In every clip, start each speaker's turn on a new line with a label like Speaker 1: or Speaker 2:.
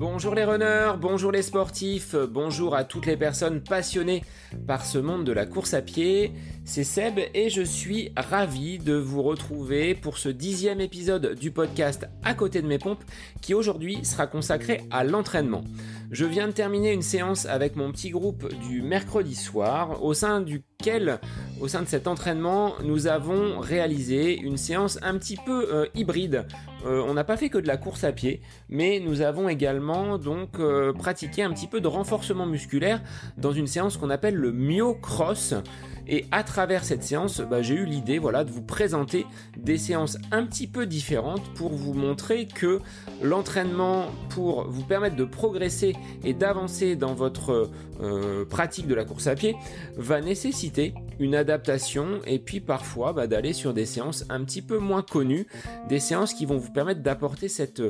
Speaker 1: Bonjour les runners, bonjour les sportifs, bonjour à toutes les personnes passionnées par ce monde de la course à pied. C'est Seb et je suis ravi de vous retrouver pour ce dixième épisode du podcast À côté de mes pompes qui aujourd'hui sera consacré à l'entraînement. Je viens de terminer une séance avec mon petit groupe du mercredi soir au sein au sein de cet entraînement, nous avons réalisé une séance un petit peu euh, hybride euh, on n'a pas fait que de la course à pied, mais nous avons également donc euh, pratiqué un petit peu de renforcement musculaire dans une séance qu'on appelle le myocross. Et à travers cette séance, bah, j'ai eu l'idée voilà, de vous présenter des séances un petit peu différentes pour vous montrer que l'entraînement pour vous permettre de progresser et d'avancer dans votre pratique de la course à pied va nécessiter hésiter une adaptation et puis parfois bah, d'aller sur des séances un petit peu moins connues, des séances qui vont vous permettre d'apporter cette,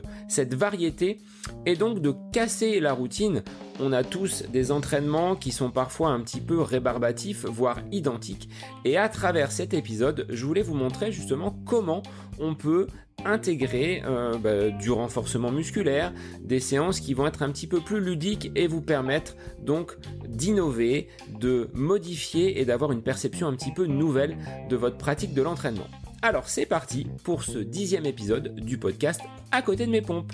Speaker 1: variété et donc de casser la routine. On a tous des entraînements qui sont parfois un petit peu rébarbatifs, voire identiques. Et à travers cet épisode, je voulais vous montrer justement comment on peut intégrer euh, bah, du renforcement musculaire, des séances qui vont être un petit peu plus ludiques et vous permettre donc d'innover, de modifier et d'avoir une un petit peu nouvelle de votre pratique de l'entraînement. Alors c'est parti pour ce dixième épisode du podcast À côté de mes pompes.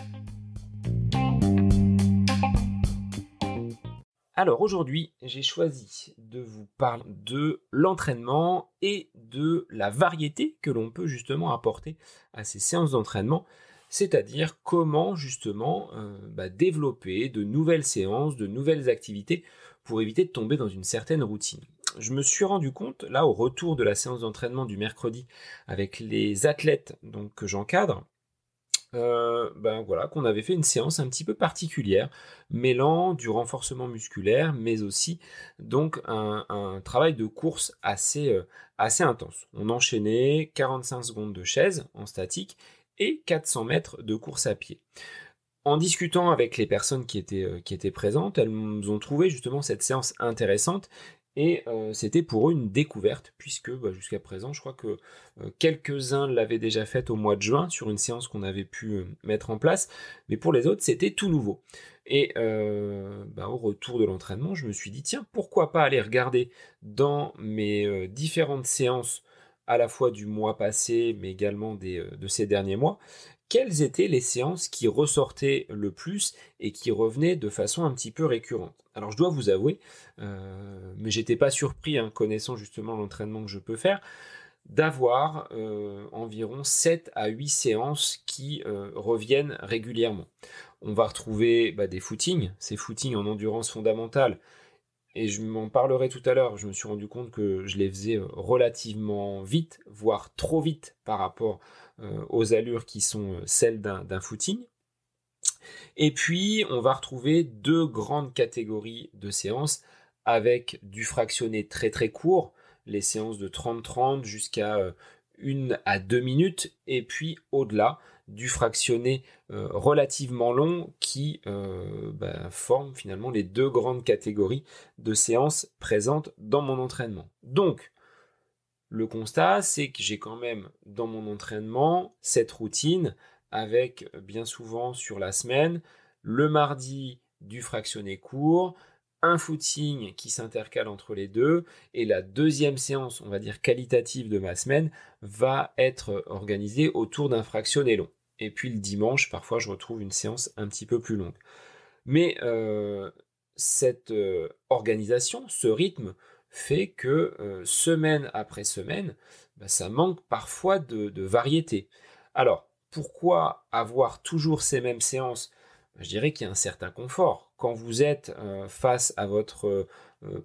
Speaker 1: Alors aujourd'hui, j'ai choisi de vous parler de l'entraînement et de la variété que l'on peut justement apporter à ces séances d'entraînement, c'est-à-dire comment justement euh, bah, développer de nouvelles séances, de nouvelles activités pour éviter de tomber dans une certaine routine. Je me suis rendu compte, là au retour de la séance d'entraînement du mercredi avec les athlètes donc, que j'encadre, euh, ben voilà, qu'on avait fait une séance un petit peu particulière, mêlant du renforcement musculaire, mais aussi donc un, travail de course assez, euh, assez intense. On enchaînait 45 secondes de chaise en statique et 400 mètres de course à pied. En discutant avec les personnes qui étaient, euh, qui étaient présentes, elles ont trouvé justement cette séance intéressante et euh, c'était pour eux une découverte, puisque bah, jusqu'à présent, je crois que euh, quelques-uns l'avaient déjà faite au mois de juin sur une séance qu'on avait pu euh, mettre en place, mais pour les autres, c'était tout nouveau. Et bah, au retour de l'entraînement, je me suis dit, tiens, pourquoi pas aller regarder dans mes différentes séances, à la fois du mois passé, mais également de ces derniers mois, quelles étaient les séances qui ressortaient le plus et qui revenaient de façon un petit peu récurrente? Alors je dois vous avouer, euh, mais j'étais pas surpris, hein, connaissant justement l'entraînement que je peux faire, d'avoir euh, environ 7 à 8 séances qui euh, reviennent régulièrement. On va retrouver bah, des footings, ces footings en endurance fondamentale, et je m'en parlerai tout à l'heure, je me suis rendu compte que je les faisais relativement vite, voire trop vite par rapport euh, aux allures qui sont euh, celles d'un footing. Et puis, on va retrouver deux grandes catégories de séances avec du fractionné très très court, les séances de 30-30 jusqu'à euh, une à deux minutes, et puis au-delà, du fractionné relativement long qui bah, forme finalement les deux grandes catégories de séances présentes dans mon entraînement. Donc, le constat, c'est que j'ai quand même dans mon entraînement cette routine avec bien souvent sur la semaine le mardi du fractionné court, un footing qui s'intercale entre les deux et la deuxième séance, on va dire qualitative de ma semaine, va être organisée autour d'un fractionné long. Et puis le dimanche, parfois, je retrouve une séance un petit peu plus longue. Mais euh, cette euh, organisation, ce rythme, fait que euh, semaine après semaine, bah, ça manque parfois de, variété. Alors, pourquoi avoir toujours ces mêmes séances? Bah, Je dirais qu'il y a un certain confort. Quand vous êtes face à votre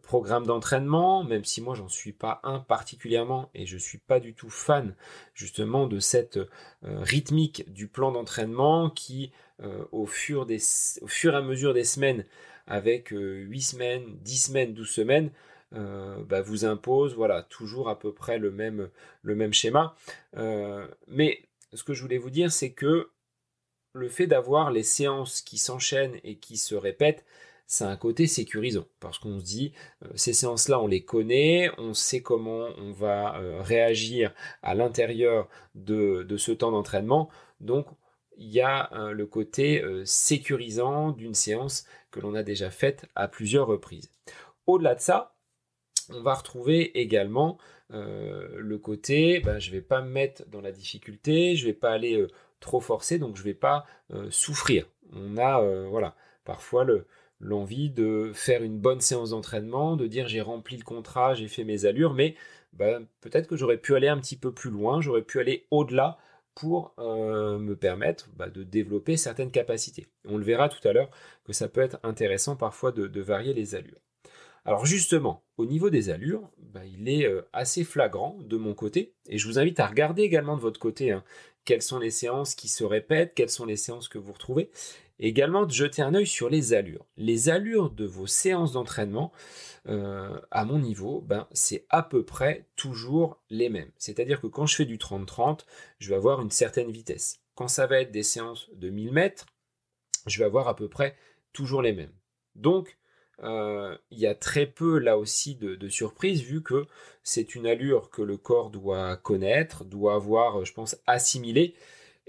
Speaker 1: programme d'entraînement, même si moi j'en suis pas un particulièrement et je suis pas du tout fan justement de cette rythmique du plan d'entraînement qui au, fur des, au fur et à mesure des semaines avec 8 semaines, 10 semaines, 12 semaines, euh, bah, vous impose voilà toujours à peu près le même, le même schéma. Euh, mais ce que je voulais vous dire, c'est que le fait d'avoir les séances qui s'enchaînent et qui se répètent, a un côté sécurisant parce qu'on se dit euh, ces séances-là, on les connaît, on sait comment on va euh, réagir à l'intérieur de, ce temps d'entraînement. Donc, il y a le côté sécurisant d'une séance que l'on a déjà faite à plusieurs reprises. Au-delà de ça, on va retrouver également le côté, ben, je ne vais pas me mettre dans la difficulté, je ne vais pas aller trop forcer, donc je ne vais pas souffrir. On a voilà, parfois l'envie de faire une bonne séance d'entraînement, de dire j'ai rempli le contrat, j'ai fait mes allures, mais ben, peut-être que j'aurais pu aller un petit peu plus loin, j'aurais pu aller au-delà pour me permettre bah, de développer certaines capacités. On le verra tout à l'heure que ça peut être intéressant parfois de varier les allures. Alors justement, au niveau des allures, bah, il est euh, assez flagrant de mon côté, et je vous invite à regarder également de votre côté hein, quelles sont les séances qui se répètent, quelles sont les séances que vous retrouvez, et également de jeter un œil sur les allures. Les allures de vos séances d'entraînement, euh, à mon niveau, ben, c'est à peu près toujours les mêmes. C'est-à-dire que quand je fais du 30-30, je vais avoir une certaine vitesse. Quand ça va être des séances de 1000 mètres, je vais avoir à peu près toujours les mêmes. Donc, euh, il y a très peu là aussi de, surprises vu que c'est une allure que le corps doit connaître, doit avoir, je pense, assimilé.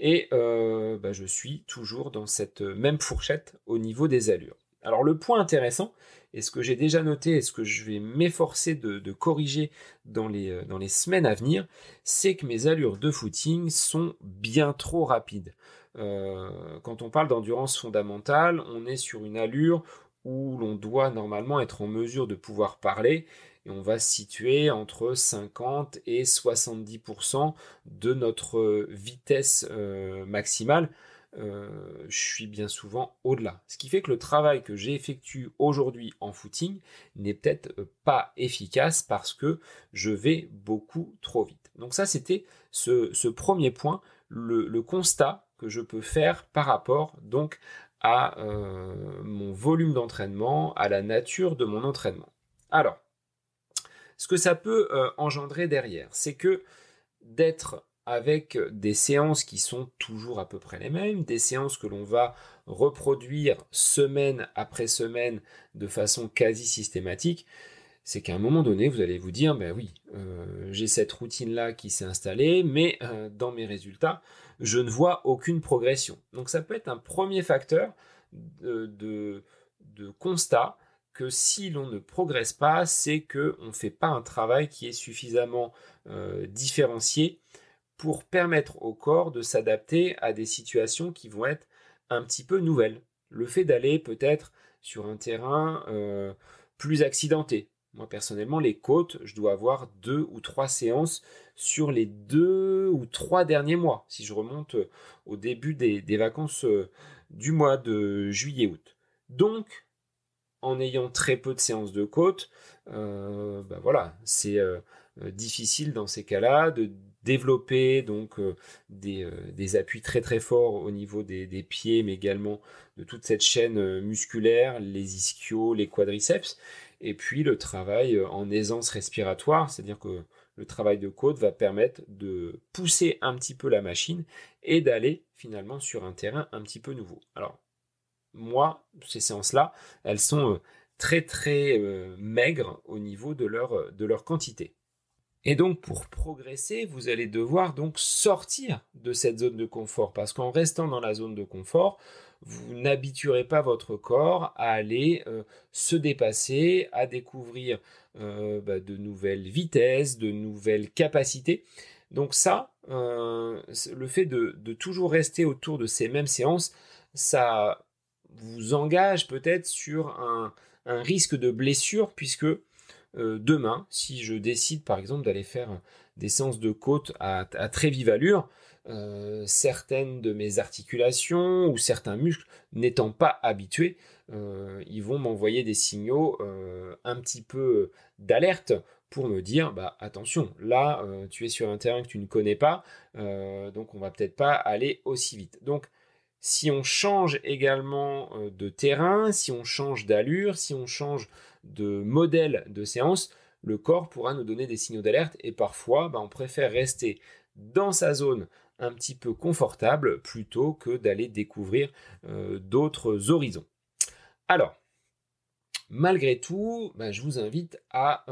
Speaker 1: Et euh, bah, je suis toujours dans cette même fourchette au niveau des allures. Alors le point intéressant, et ce que j'ai déjà noté et ce que je vais m'efforcer de, corriger euh, dans les semaines à venir, c'est que mes allures de footing sont bien trop rapides. quand on parle d'endurance fondamentale, on est sur une allure où l'on doit normalement être en mesure de pouvoir parler et on va se situer entre 50 et 70% de notre vitesse euh, maximale. Euh, je suis bien souvent au-delà. Ce qui fait que le travail que j'effectue aujourd'hui en footing n'est peut-être pas efficace parce que je vais beaucoup trop vite. Donc ça, c'était ce, premier point, le, constat que je peux faire par rapport donc à euh, mon volume d'entraînement, à la nature de mon entraînement. Alors, ce que ça peut euh, engendrer derrière, c'est que d'être avec des séances qui sont toujours à peu près les mêmes, des séances que l'on va reproduire semaine après semaine de façon quasi systématique, c'est qu'à un moment donné, vous allez vous dire, ben oui, euh, j'ai cette routine-là qui s'est installée, mais dans mes résultats, je ne vois aucune progression. Donc ça peut être un premier facteur de, constat que si l'on ne progresse pas, c'est qu'on ne fait pas un travail qui est suffisamment euh, différencié pour permettre au corps de s'adapter à des situations qui vont être un petit peu nouvelles. Le fait d'aller peut-être sur un terrain euh, plus accidenté, moi, personnellement, les côtes, je dois avoir deux ou trois séances sur les deux ou trois derniers mois, si je remonte au début des, vacances euh, du mois de juillet-août. Donc, en ayant très peu de séances de côte, euh, bah voilà, c'est difficile dans ces cas-là de développer donc des, appuis très très forts au niveau des, des, pieds, mais également de toute cette chaîne musculaire, les ischios, les quadriceps. Et puis le travail euh, en aisance respiratoire, c'est-à-dire que le travail de côte va permettre de pousser un petit peu la machine et d'aller finalement sur un terrain un petit peu nouveau. Alors, moi, ces séances-là, elles sont euh, très très euh, maigres au niveau de leur, de leur quantité. Et donc pour progresser, vous allez devoir donc sortir de cette zone de confort parce qu'en restant dans la zone de confort, vous n'habituerez pas votre corps à aller euh, se dépasser, à découvrir euh, bah, de nouvelles vitesses, de nouvelles capacités. Donc ça, euh, le fait de, toujours rester autour de ces mêmes séances, ça vous engage peut-être sur un, risque de blessure puisque demain, si je décide par exemple d'aller faire des séances de côte à très vive allure, euh, certaines de mes articulations ou certains muscles n'étant pas habitués, euh, ils vont m'envoyer des signaux euh, un petit peu d'alerte pour me dire bah attention là tu es sur un terrain que tu ne connais pas donc on va peut-être pas aller aussi vite. Donc si on change également de terrain si on change d'allure si on change de modèle de séance le corps pourra nous donner des signaux d'alerte et parfois bah, on préfère rester dans sa zone un petit peu confortable plutôt que d'aller découvrir euh, d'autres horizons. Alors, malgré tout, bah, je vous invite à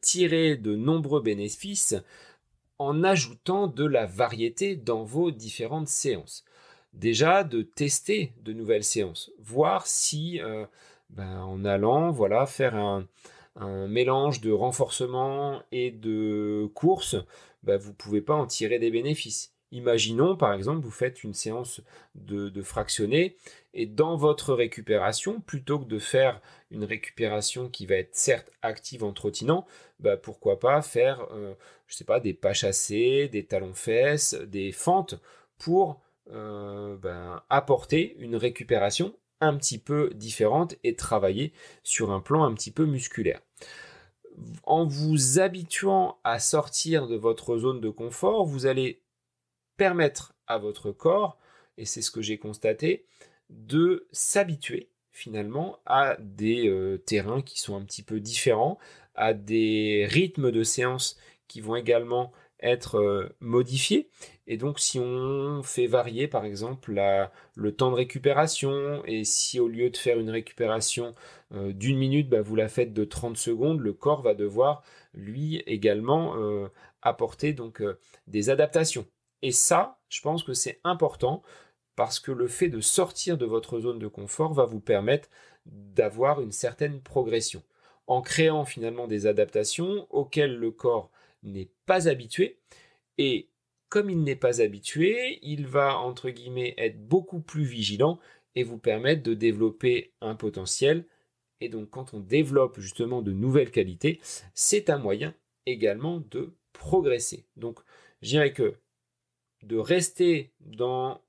Speaker 1: tirer de nombreux bénéfices en ajoutant de la variété dans vos différentes séances. Déjà, de tester de nouvelles séances, voir si ben, en allant voilà, faire un, mélange de renforcement et de course, ben, vous ne pouvez pas en tirer des bénéfices. Imaginons par exemple, vous faites une séance de, de fractionné et dans votre récupération, plutôt que de faire une récupération qui va être certes active en trottinant, bah, pourquoi pas faire, euh, je sais pas, des pas chassés, des talons-fesses, des fentes pour euh, ben, apporter une récupération un petit peu différente et travailler sur un plan un petit peu musculaire. En vous habituant à sortir de votre zone de confort, vous allez permettre à votre corps, et c'est ce que j'ai constaté, de s'habituer finalement à des euh, terrains qui sont un petit peu différents, à des rythmes de séance qui vont également être euh, modifiés. Et donc si on fait varier par exemple le temps de récupération, et si au lieu de faire une récupération euh, d'une minute, bah, vous la faites de 30 secondes, le corps va devoir lui également apporter donc des adaptations. Et ça, je pense que c'est important parce que le fait de sortir de votre zone de confort va vous permettre d'avoir une certaine progression, en créant finalement des adaptations auxquelles le corps n'est pas habitué, et comme il n'est pas habitué, il va entre guillemets être beaucoup plus vigilant et vous permettre de développer un potentiel. Et donc quand on développe justement de nouvelles qualités, c'est un moyen également de progresser. Donc je dirais que de rester dans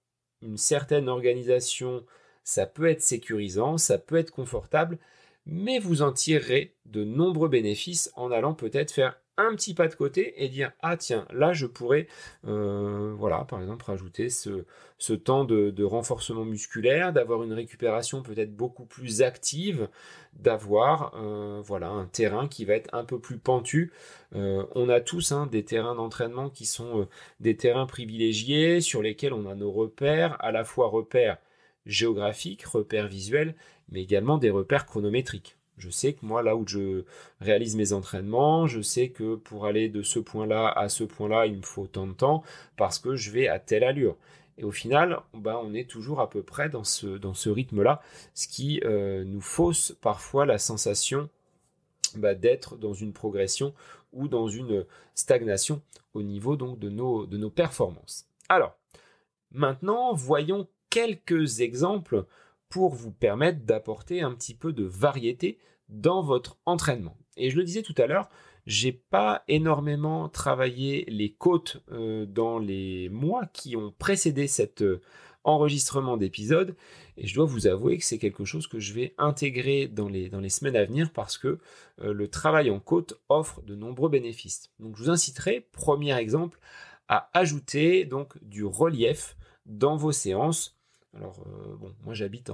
Speaker 1: une certaine organisation, ça peut être sécurisant, ça peut être confortable, mais vous en tirerez de nombreux bénéfices en allant peut-être faire un petit pas de côté et dire ah tiens là je pourrais euh, voilà par exemple rajouter ce, temps de, renforcement musculaire d'avoir une récupération peut-être beaucoup plus active d'avoir euh, voilà un terrain qui va être un peu plus pentu euh, on a tous hein, des terrains d'entraînement qui sont des terrains privilégiés sur lesquels on a nos repères à la fois repères géographiques repères visuels mais également des repères chronométriques je sais que moi, là où je réalise mes entraînements, je sais que pour aller de ce point-là à ce point-là, il me faut tant de temps parce que je vais à telle allure. Et au final, ben, on est toujours à peu près dans ce, rythme-là, ce qui euh, nous fausse parfois la sensation bah, d'être dans une progression ou dans une stagnation au niveau donc de nos performances. Alors, maintenant, voyons quelques exemples pour vous permettre d'apporter un petit peu de variété dans votre entraînement. Et je le disais tout à l'heure, j'ai pas énormément travaillé les côtes euh, dans les mois qui ont précédé cet euh, enregistrement d'épisode et je dois vous avouer que c'est quelque chose que je vais intégrer dans les, semaines à venir parce que euh, le travail en côte offre de nombreux bénéfices. Donc je vous inciterai, premier exemple, à ajouter donc du relief dans vos séances alors, euh, bon, moi j'habite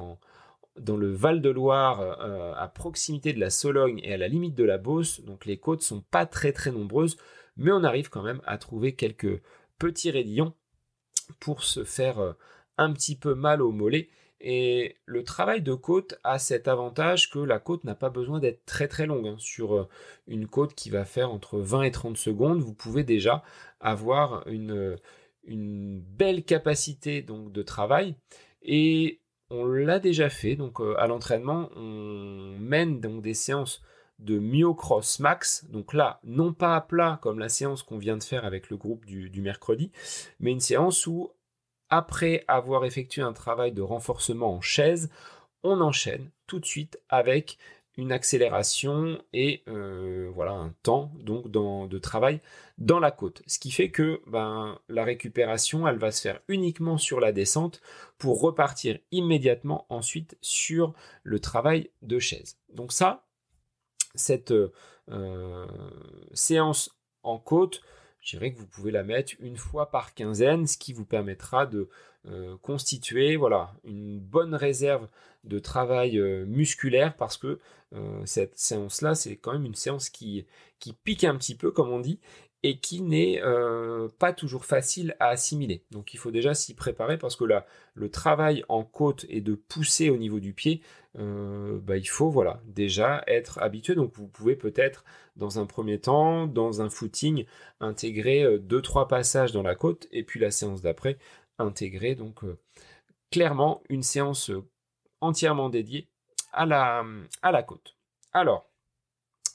Speaker 1: dans le Val-de-Loire, euh, à proximité de la Sologne et à la limite de la Beauce, donc les côtes sont pas très très nombreuses, mais on arrive quand même à trouver quelques petits raidillons pour se faire euh, un petit peu mal au mollet. Et le travail de côte a cet avantage que la côte n'a pas besoin d'être très très longue. Hein. Sur une côte qui va faire entre 20 et 30 secondes, vous pouvez déjà avoir une, une belle capacité donc, de travail. Et on l'a déjà fait, donc euh, à l'entraînement, on mène donc des séances de myocross max, donc là, non pas à plat comme la séance qu'on vient de faire avec le groupe du, du, mercredi, mais une séance où, après avoir effectué un travail de renforcement en chaise, on enchaîne tout de suite avec une accélération et euh, voilà un temps donc de travail dans la côte. Ce qui fait que ben, la récupération, elle va se faire uniquement sur la descente pour repartir immédiatement ensuite sur le travail de chaise. Donc ça, cette euh, séance en côte, je dirais que vous pouvez la mettre une fois par quinzaine, ce qui vous permettra de euh, constituer voilà, une bonne réserve de travail euh, musculaire parce que euh, cette séance-là, c'est quand même une séance qui, qui pique un petit peu, comme on dit, et qui n'est euh, pas toujours facile à assimiler. Donc il faut déjà s'y préparer parce que là, le travail en côte et de pousser au niveau du pied, euh, bah, il faut voilà déjà être habitué. Donc vous pouvez peut-être dans un premier temps, dans un footing, intégrer euh, deux trois passages dans la côte et puis la séance d'après intégrer donc clairement une séance entièrement dédiée à la, à la côte. Alors,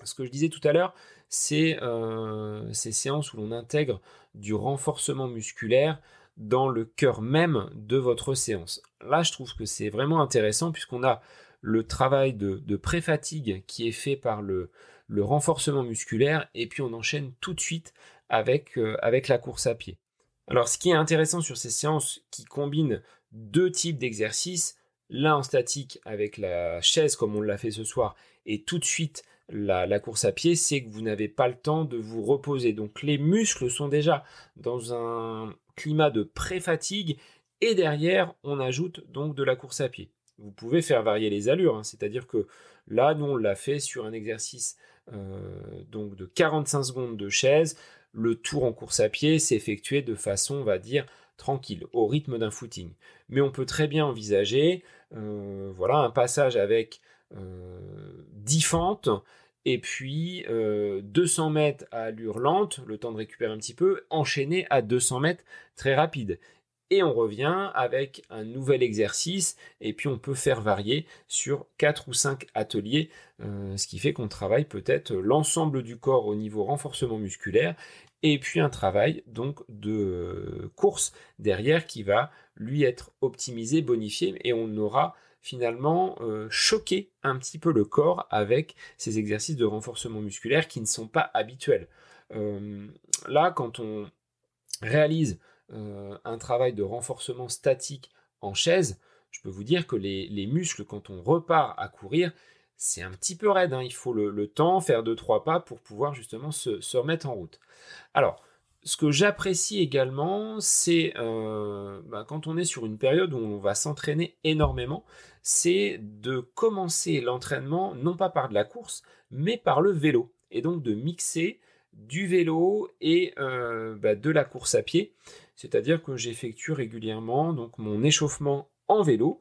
Speaker 1: ce que je disais tout à l'heure, c'est euh, ces séances où l'on intègre du renforcement musculaire dans le cœur même de votre séance. Là, je trouve que c'est vraiment intéressant puisqu'on a le travail de, pré-fatigue qui est fait par le, renforcement musculaire et puis on enchaîne tout de suite avec, euh, avec la course à pied. Alors, ce qui est intéressant sur ces séances qui combinent deux types d'exercices, l'un en statique avec la chaise comme on l'a fait ce soir et tout de suite la, course à pied, c'est que vous n'avez pas le temps de vous reposer. Donc les muscles sont déjà dans un climat de pré-fatigue et derrière on ajoute donc de la course à pied. Vous pouvez faire varier les allures, hein. c'est-à-dire que là nous on l'a fait sur un exercice euh, donc de 45 secondes de chaise. Le tour en course à pied s'effectuait de façon, on va dire, tranquille, au rythme d'un footing. Mais on peut très bien envisager, euh, voilà, un passage avec 10 euh, et puis 200 euh, mètres à allure lente, le temps de récupérer un petit peu, enchaîné à 200 mètres très rapide. Et on revient avec un nouvel exercice, et puis on peut faire varier sur 4 ou 5 ateliers, euh, ce qui fait qu'on travaille peut-être l'ensemble du corps au niveau renforcement musculaire, et puis un travail donc de course derrière qui va lui être optimisé, bonifié, et on aura finalement euh, choquer un petit peu le corps avec ces exercices de renforcement musculaire qui ne sont pas habituels. Euh, là, quand on réalise euh, un travail de renforcement statique en chaise, je peux vous dire que les, muscles, quand on repart à courir, c'est un petit peu raide. Hein. Il faut le, temps, faire deux, trois pas pour pouvoir justement se, se remettre en route. Alors, ce que j'apprécie également, c'est euh, bah, quand on est sur une période où on va s'entraîner énormément, c'est de commencer l'entraînement non pas par de la course, mais par le vélo. Et donc de mixer du vélo et euh, bah, de la course à pied. C'est-à-dire que j'effectue régulièrement donc mon échauffement en vélo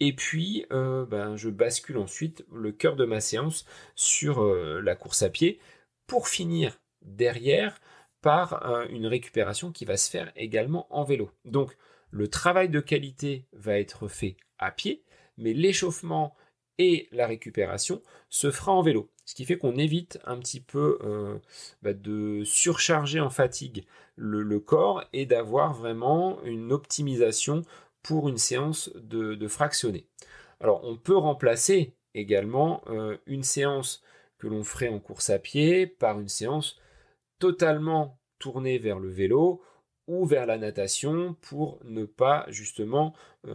Speaker 1: et puis euh, bah, je bascule ensuite le cœur de ma séance sur la course à pied pour finir derrière par euh, une récupération qui va se faire également en vélo. Donc le travail de qualité va être fait à pied, mais l'échauffement et la récupération se fera en vélo. Ce qui fait qu'on évite un petit peu euh, bah, de surcharger en fatigue le, corps et d'avoir vraiment une optimisation pour une séance de, fractionner. Alors on peut remplacer également euh, une séance que l'on ferait en course à pied par une séance totalement tourné vers le vélo ou vers la natation pour ne pas justement euh,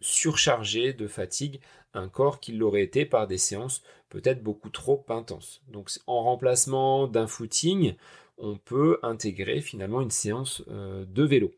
Speaker 1: surcharger de fatigue un corps qui l'aurait été par des séances peut-être beaucoup trop intenses. Donc en remplacement d'un footing, on peut intégrer finalement une séance euh, de vélo.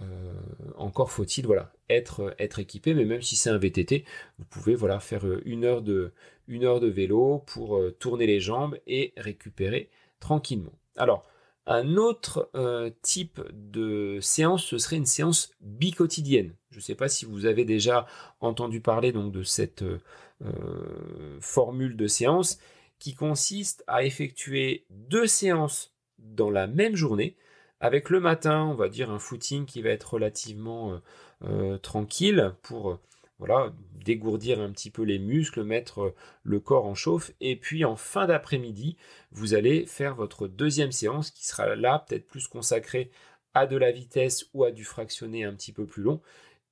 Speaker 1: Euh, encore faut-il voilà être, équipé, mais même si c'est un VTT, vous pouvez voilà faire une heure de vélo pour tourner les jambes et récupérer tranquillement. Alors, un autre euh, type de séance, ce serait une séance bicotidienne. Je ne sais pas si vous avez déjà entendu parler donc, de cette euh, formule de séance qui consiste à effectuer deux séances dans la même journée, avec le matin, on va dire un footing qui va être relativement euh, tranquille pour voilà, dégourdir un petit peu les muscles, mettre euh, le corps en chauffe. Et puis en fin d'après-midi, vous allez faire votre deuxième séance qui sera là peut-être plus consacrée à de la vitesse ou à du fractionné un petit peu plus long.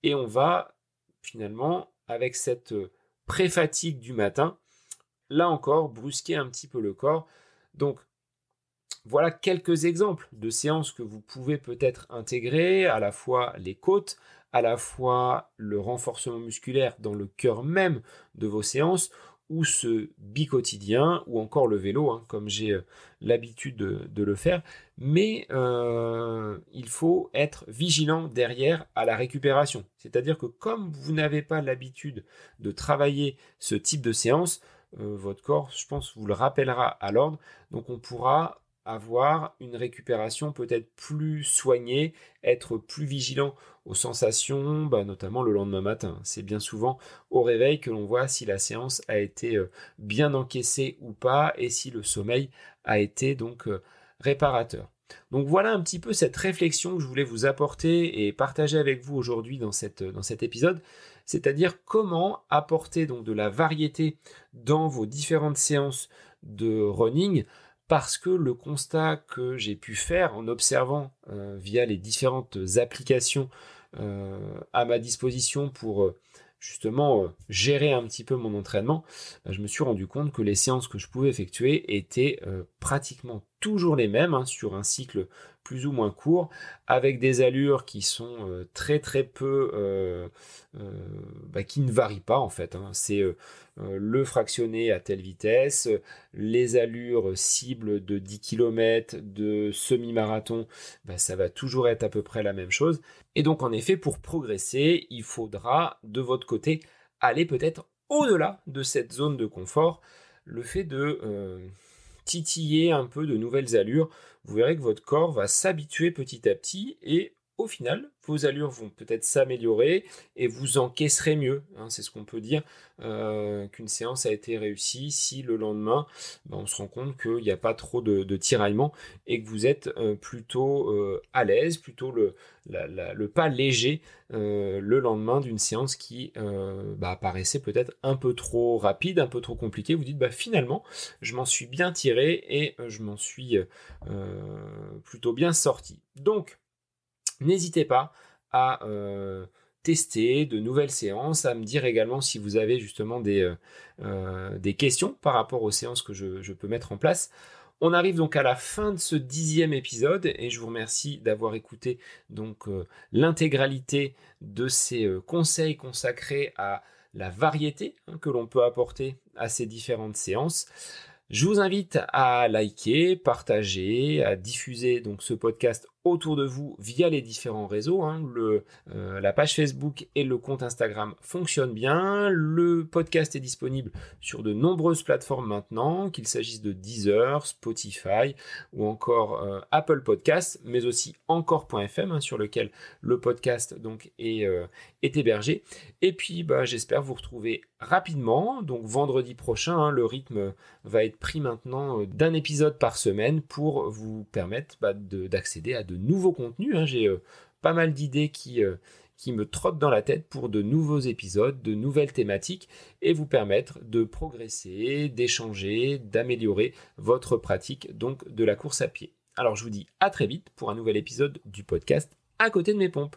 Speaker 1: Et on va finalement, avec cette euh, pré-fatigue du matin, là encore, brusquer un petit peu le corps. Donc voilà quelques exemples de séances que vous pouvez peut-être intégrer, à la fois les côtes, à la fois le renforcement musculaire dans le cœur même de vos séances, ou ce bicotidien, ou encore le vélo, hein, comme j'ai euh, l'habitude de, le faire. Mais euh, il faut être vigilant derrière à la récupération. C'est-à-dire que comme vous n'avez pas l'habitude de travailler ce type de séance, euh, votre corps, je pense, vous le rappellera à l'ordre. Donc on pourra avoir une récupération peut-être plus soignée, être plus vigilant aux sensations, bah, notamment le lendemain matin. C'est bien souvent au réveil que l'on voit si la séance a été euh, bien encaissée ou pas et si le sommeil a été donc euh, réparateur. Donc voilà un petit peu cette réflexion que je voulais vous apporter et partager avec vous aujourd'hui dans, dans cet épisode, c'est-à-dire comment apporter donc de la variété dans vos différentes séances de running parce que le constat que j'ai pu faire en observant euh, via les différentes applications euh, à ma disposition pour euh, justement gérer un petit peu mon entraînement, je me suis rendu compte que les séances que je pouvais effectuer étaient pratiquement toujours les mêmes hein, sur un cycle plus ou moins court, avec des allures qui sont euh, très très peu, euh, euh, bah, qui ne varient pas en fait. Hein. C'est le fractionné à telle vitesse, les allures cibles de 10 km, de semi-marathon, bah, ça va toujours être à peu près la même chose. Et donc en effet, pour progresser, il faudra de votre côté aller peut-être au-delà de cette zone de confort. Le fait de titiller un peu de nouvelles allures, vous verrez que votre corps va s'habituer petit à petit et au final, vos allures vont peut-être s'améliorer et vous encaisserez mieux. Hein. c'est ce qu'on peut dire euh, qu'une séance a été réussie si le lendemain, ben, on se rend compte qu'il n'y a pas trop de, tiraillement et que vous êtes euh, plutôt euh, à l'aise, plutôt le, pas léger le lendemain d'une séance qui bah, paraissait peut-être un peu trop rapide, un peu trop compliquée. Vous dites bah, finalement, je m'en suis bien tiré et je m'en suis plutôt bien sorti. Donc, N'hésitez pas à euh, tester de nouvelles séances, à me dire également si vous avez justement des, euh, euh, questions par rapport aux séances que je, peux mettre en place. On arrive donc à la fin de ce dixième épisode et je vous remercie d'avoir écouté donc l'intégralité de ces conseils consacrés à la variété hein, que l'on peut apporter à ces différentes séances. Je vous invite à liker, partager, à diffuser donc ce podcast autour de vous via les différents réseaux. Hein. Le, euh, la page Facebook et le compte Instagram fonctionnent bien. Le podcast est disponible sur de nombreuses plateformes maintenant, qu'il s'agisse de Deezer, Spotify ou encore euh, Apple Podcasts, mais aussi encore.fm hein, sur lequel le podcast donc est, euh, est hébergé. Et puis bah, j'espère vous retrouver rapidement. Donc vendredi prochain, hein, le rythme va être pris maintenant d'un épisode par semaine pour vous permettre bah, d'accéder à de nouveaux contenus. Hein. J'ai euh, pas mal d'idées euh, qui me trottent dans la tête pour de nouveaux épisodes, de nouvelles thématiques et vous permettre de progresser, d'échanger, d'améliorer votre pratique donc de la course à pied. Alors je vous dis à très vite pour un nouvel épisode du podcast à côté de mes pompes.